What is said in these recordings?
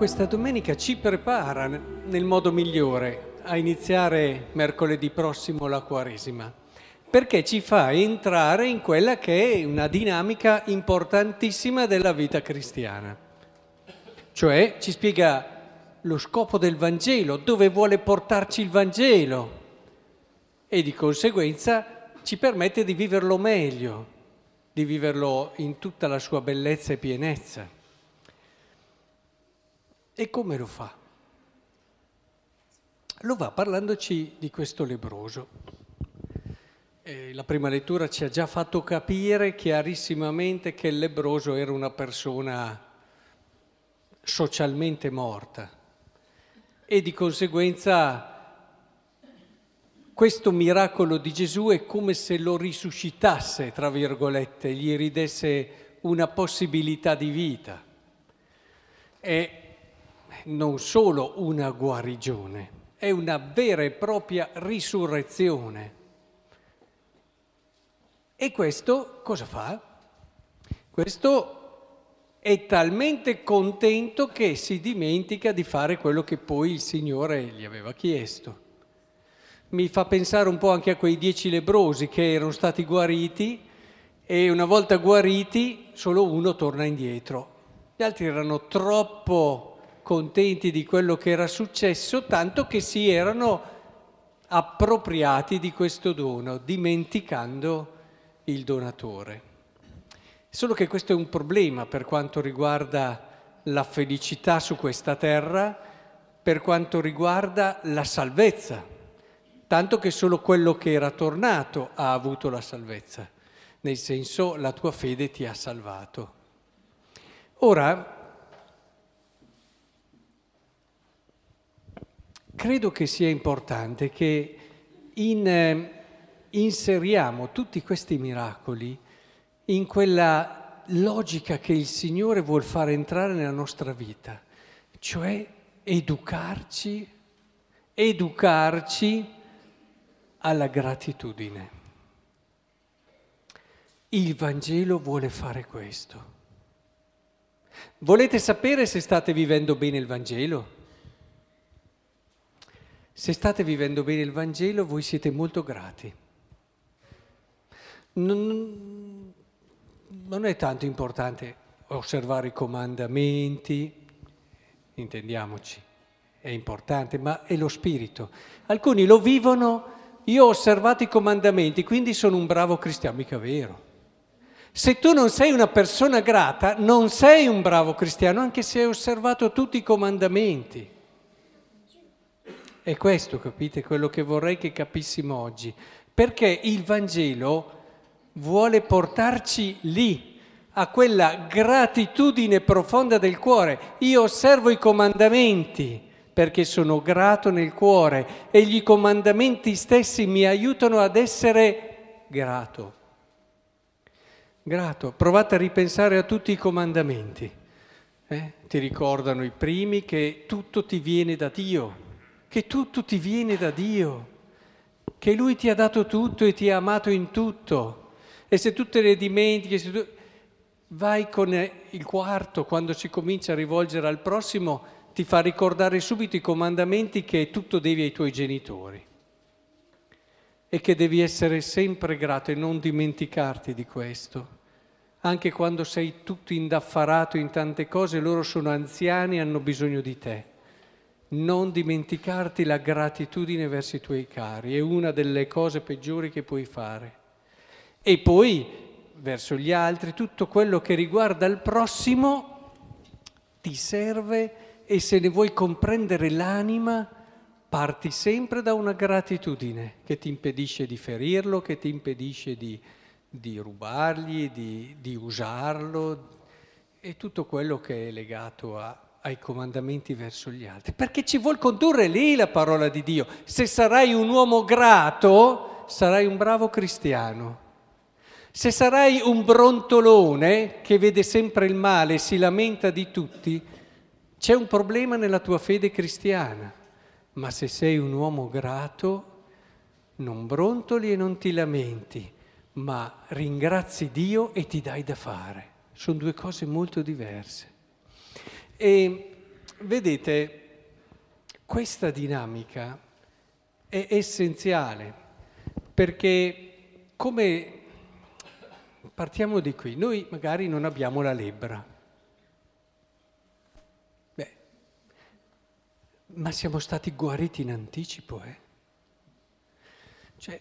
questa domenica ci prepara nel modo migliore a iniziare mercoledì prossimo la Quaresima, perché ci fa entrare in quella che è una dinamica importantissima della vita cristiana. Cioè ci spiega lo scopo del Vangelo, dove vuole portarci il Vangelo e di conseguenza ci permette di viverlo meglio, di viverlo in tutta la sua bellezza e pienezza. E come lo fa? Lo va parlandoci di questo lebroso. E la prima lettura ci ha già fatto capire chiarissimamente che il lebroso era una persona socialmente morta e di conseguenza questo miracolo di Gesù è come se lo risuscitasse, tra virgolette, gli ridesse una possibilità di vita. E non solo una guarigione, è una vera e propria risurrezione. E questo cosa fa? Questo è talmente contento che si dimentica di fare quello che poi il Signore gli aveva chiesto. Mi fa pensare un po' anche a quei dieci lebrosi che erano stati guariti e una volta guariti solo uno torna indietro. Gli altri erano troppo contenti di quello che era successo, tanto che si erano appropriati di questo dono, dimenticando il donatore. Solo che questo è un problema per quanto riguarda la felicità su questa terra, per quanto riguarda la salvezza, tanto che solo quello che era tornato ha avuto la salvezza, nel senso la tua fede ti ha salvato. Ora, credo che sia importante che in, eh, inseriamo tutti questi miracoli in quella logica che il Signore vuol fare entrare nella nostra vita, cioè educarci, educarci alla gratitudine. Il Vangelo vuole fare questo. Volete sapere se state vivendo bene il Vangelo? Se state vivendo bene il Vangelo, voi siete molto grati. Non, non è tanto importante osservare i comandamenti, intendiamoci, è importante, ma è lo spirito. Alcuni lo vivono, io ho osservato i comandamenti, quindi sono un bravo cristiano, mica vero. Se tu non sei una persona grata, non sei un bravo cristiano, anche se hai osservato tutti i comandamenti. È questo, capite, quello che vorrei che capissimo oggi. Perché il Vangelo vuole portarci lì, a quella gratitudine profonda del cuore. Io osservo i comandamenti perché sono grato nel cuore e gli comandamenti stessi mi aiutano ad essere grato. Grato. Provate a ripensare a tutti i comandamenti. Eh? Ti ricordano i primi che tutto ti viene da Dio che tutto ti viene da Dio, che Lui ti ha dato tutto e ti ha amato in tutto. E se tu te ne dimentichi, tu... vai con il quarto, quando si comincia a rivolgere al prossimo, ti fa ricordare subito i comandamenti che tutto devi ai tuoi genitori e che devi essere sempre grato e non dimenticarti di questo. Anche quando sei tutto indaffarato in tante cose, loro sono anziani e hanno bisogno di te non dimenticarti la gratitudine verso i tuoi cari, è una delle cose peggiori che puoi fare. E poi verso gli altri, tutto quello che riguarda il prossimo ti serve e se ne vuoi comprendere l'anima, parti sempre da una gratitudine che ti impedisce di ferirlo, che ti impedisce di, di rubargli, di, di usarlo e tutto quello che è legato a ai comandamenti verso gli altri, perché ci vuol condurre lì la parola di Dio. Se sarai un uomo grato, sarai un bravo cristiano. Se sarai un brontolone che vede sempre il male e si lamenta di tutti, c'è un problema nella tua fede cristiana. Ma se sei un uomo grato, non brontoli e non ti lamenti, ma ringrazi Dio e ti dai da fare. Sono due cose molto diverse. E vedete, questa dinamica è essenziale perché come partiamo di qui, noi magari non abbiamo la lebbra, beh, ma siamo stati guariti in anticipo, eh? Cioè,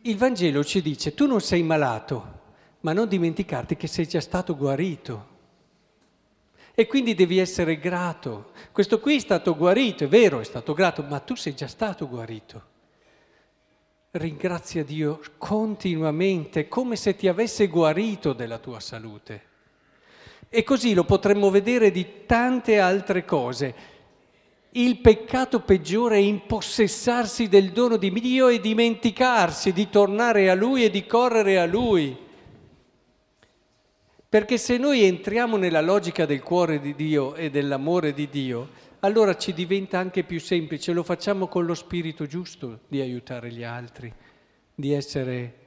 il Vangelo ci dice tu non sei malato, ma non dimenticarti che sei già stato guarito. E quindi devi essere grato. Questo qui è stato guarito, è vero, è stato grato, ma tu sei già stato guarito. Ringrazia Dio continuamente, come se ti avesse guarito della tua salute. E così lo potremmo vedere di tante altre cose. Il peccato peggiore è impossessarsi del dono di Dio e dimenticarsi di tornare a Lui e di correre a Lui. Perché se noi entriamo nella logica del cuore di Dio e dell'amore di Dio, allora ci diventa anche più semplice, lo facciamo con lo spirito giusto di aiutare gli altri, di essere...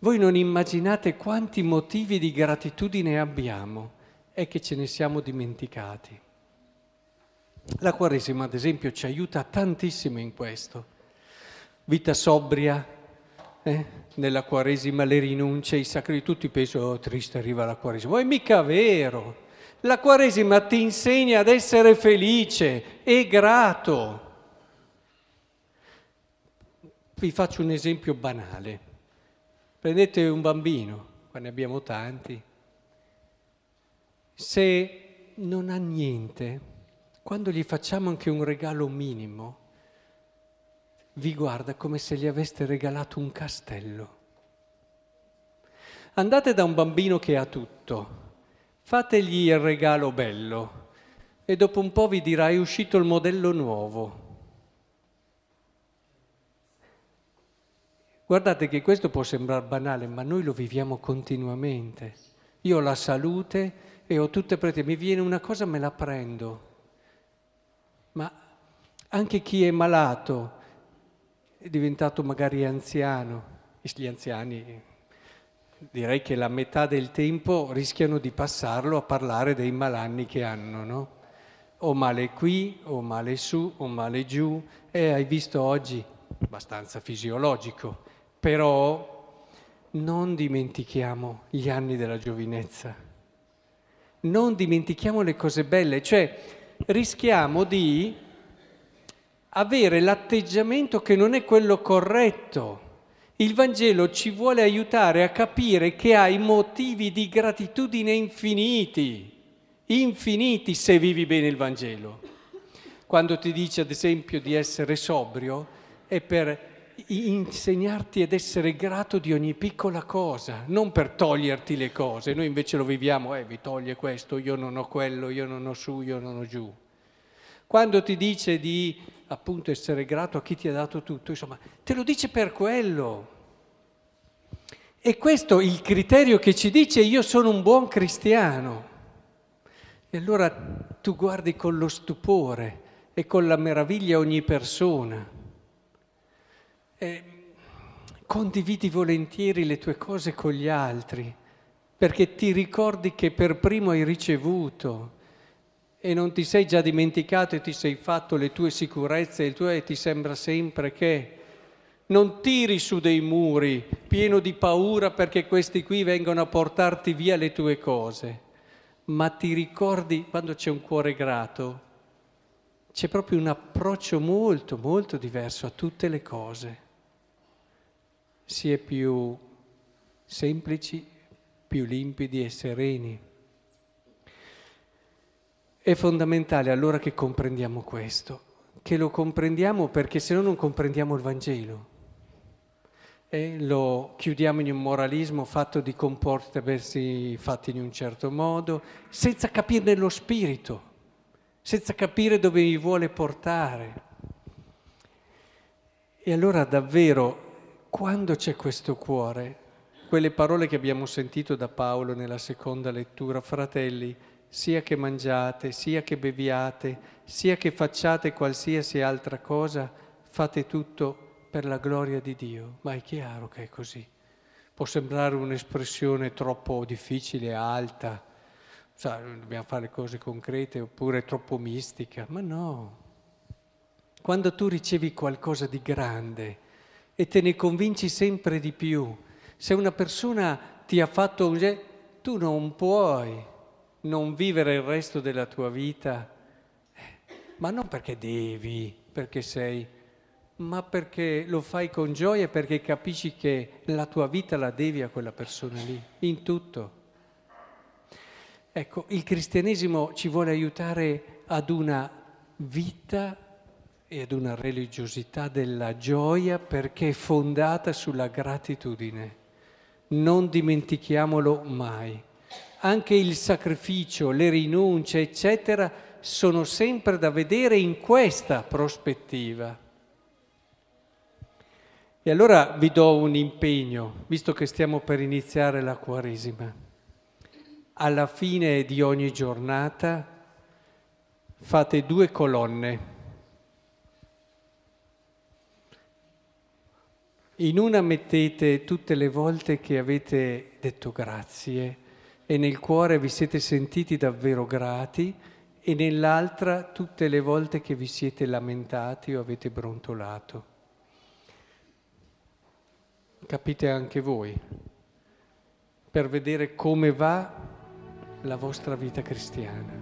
Voi non immaginate quanti motivi di gratitudine abbiamo e che ce ne siamo dimenticati. La Quaresima, ad esempio, ci aiuta tantissimo in questo. Vita sobria, eh? nella Quaresima le rinunce, i sacri, tutti pensano, oh, triste arriva la Quaresima, ma è mica vero. La Quaresima ti insegna ad essere felice e grato. Vi faccio un esempio banale. Prendete un bambino, qua ne abbiamo tanti, se non ha niente, quando gli facciamo anche un regalo minimo, vi guarda come se gli aveste regalato un castello. Andate da un bambino che ha tutto, fategli il regalo bello e dopo un po' vi dirà è uscito il modello nuovo. Guardate che questo può sembrare banale, ma noi lo viviamo continuamente. Io ho la salute e ho tutte prete, mi viene una cosa, me la prendo. Ma anche chi è malato, è diventato magari anziano, gli anziani direi che la metà del tempo rischiano di passarlo a parlare dei malanni che hanno, no? O male qui, o male su, o male giù, e hai visto oggi, abbastanza fisiologico, però non dimentichiamo gli anni della giovinezza, non dimentichiamo le cose belle, cioè rischiamo di avere l'atteggiamento che non è quello corretto. Il Vangelo ci vuole aiutare a capire che hai motivi di gratitudine infiniti, infiniti se vivi bene il Vangelo. Quando ti dice ad esempio di essere sobrio è per insegnarti ad essere grato di ogni piccola cosa, non per toglierti le cose. Noi invece lo viviamo, eh, vi toglie questo, io non ho quello, io non ho su, io non ho giù. Quando ti dice di appunto essere grato a chi ti ha dato tutto, insomma, te lo dice per quello. E questo è il criterio che ci dice io sono un buon cristiano. E allora tu guardi con lo stupore e con la meraviglia ogni persona. E condividi volentieri le tue cose con gli altri, perché ti ricordi che per primo hai ricevuto e non ti sei già dimenticato e ti sei fatto le tue sicurezze e ti sembra sempre che non tiri su dei muri pieno di paura perché questi qui vengono a portarti via le tue cose, ma ti ricordi quando c'è un cuore grato, c'è proprio un approccio molto, molto diverso a tutte le cose. Si è più semplici, più limpidi e sereni. È fondamentale allora che comprendiamo questo, che lo comprendiamo perché se no non comprendiamo il Vangelo. E lo chiudiamo in un moralismo fatto di comportarsi fatti in un certo modo, senza capirne lo spirito, senza capire dove mi vuole portare. E allora davvero, quando c'è questo cuore, quelle parole che abbiamo sentito da Paolo nella seconda lettura, fratelli, sia che mangiate, sia che beviate, sia che facciate qualsiasi altra cosa, fate tutto per la gloria di Dio. Ma è chiaro che è così. Può sembrare un'espressione troppo difficile, alta, sa, dobbiamo fare cose concrete oppure troppo mistica, ma no. Quando tu ricevi qualcosa di grande e te ne convinci sempre di più, se una persona ti ha fatto un gesto, tu non puoi non vivere il resto della tua vita, ma non perché devi, perché sei, ma perché lo fai con gioia, perché capisci che la tua vita la devi a quella persona lì, in tutto. Ecco, il cristianesimo ci vuole aiutare ad una vita e ad una religiosità della gioia perché è fondata sulla gratitudine. Non dimentichiamolo mai. Anche il sacrificio, le rinunce, eccetera, sono sempre da vedere in questa prospettiva. E allora vi do un impegno, visto che stiamo per iniziare la Quaresima alla fine di ogni giornata fate due colonne. In una mettete tutte le volte che avete detto grazie e nel cuore vi siete sentiti davvero grati e nell'altra tutte le volte che vi siete lamentati o avete brontolato. Capite anche voi, per vedere come va la vostra vita cristiana.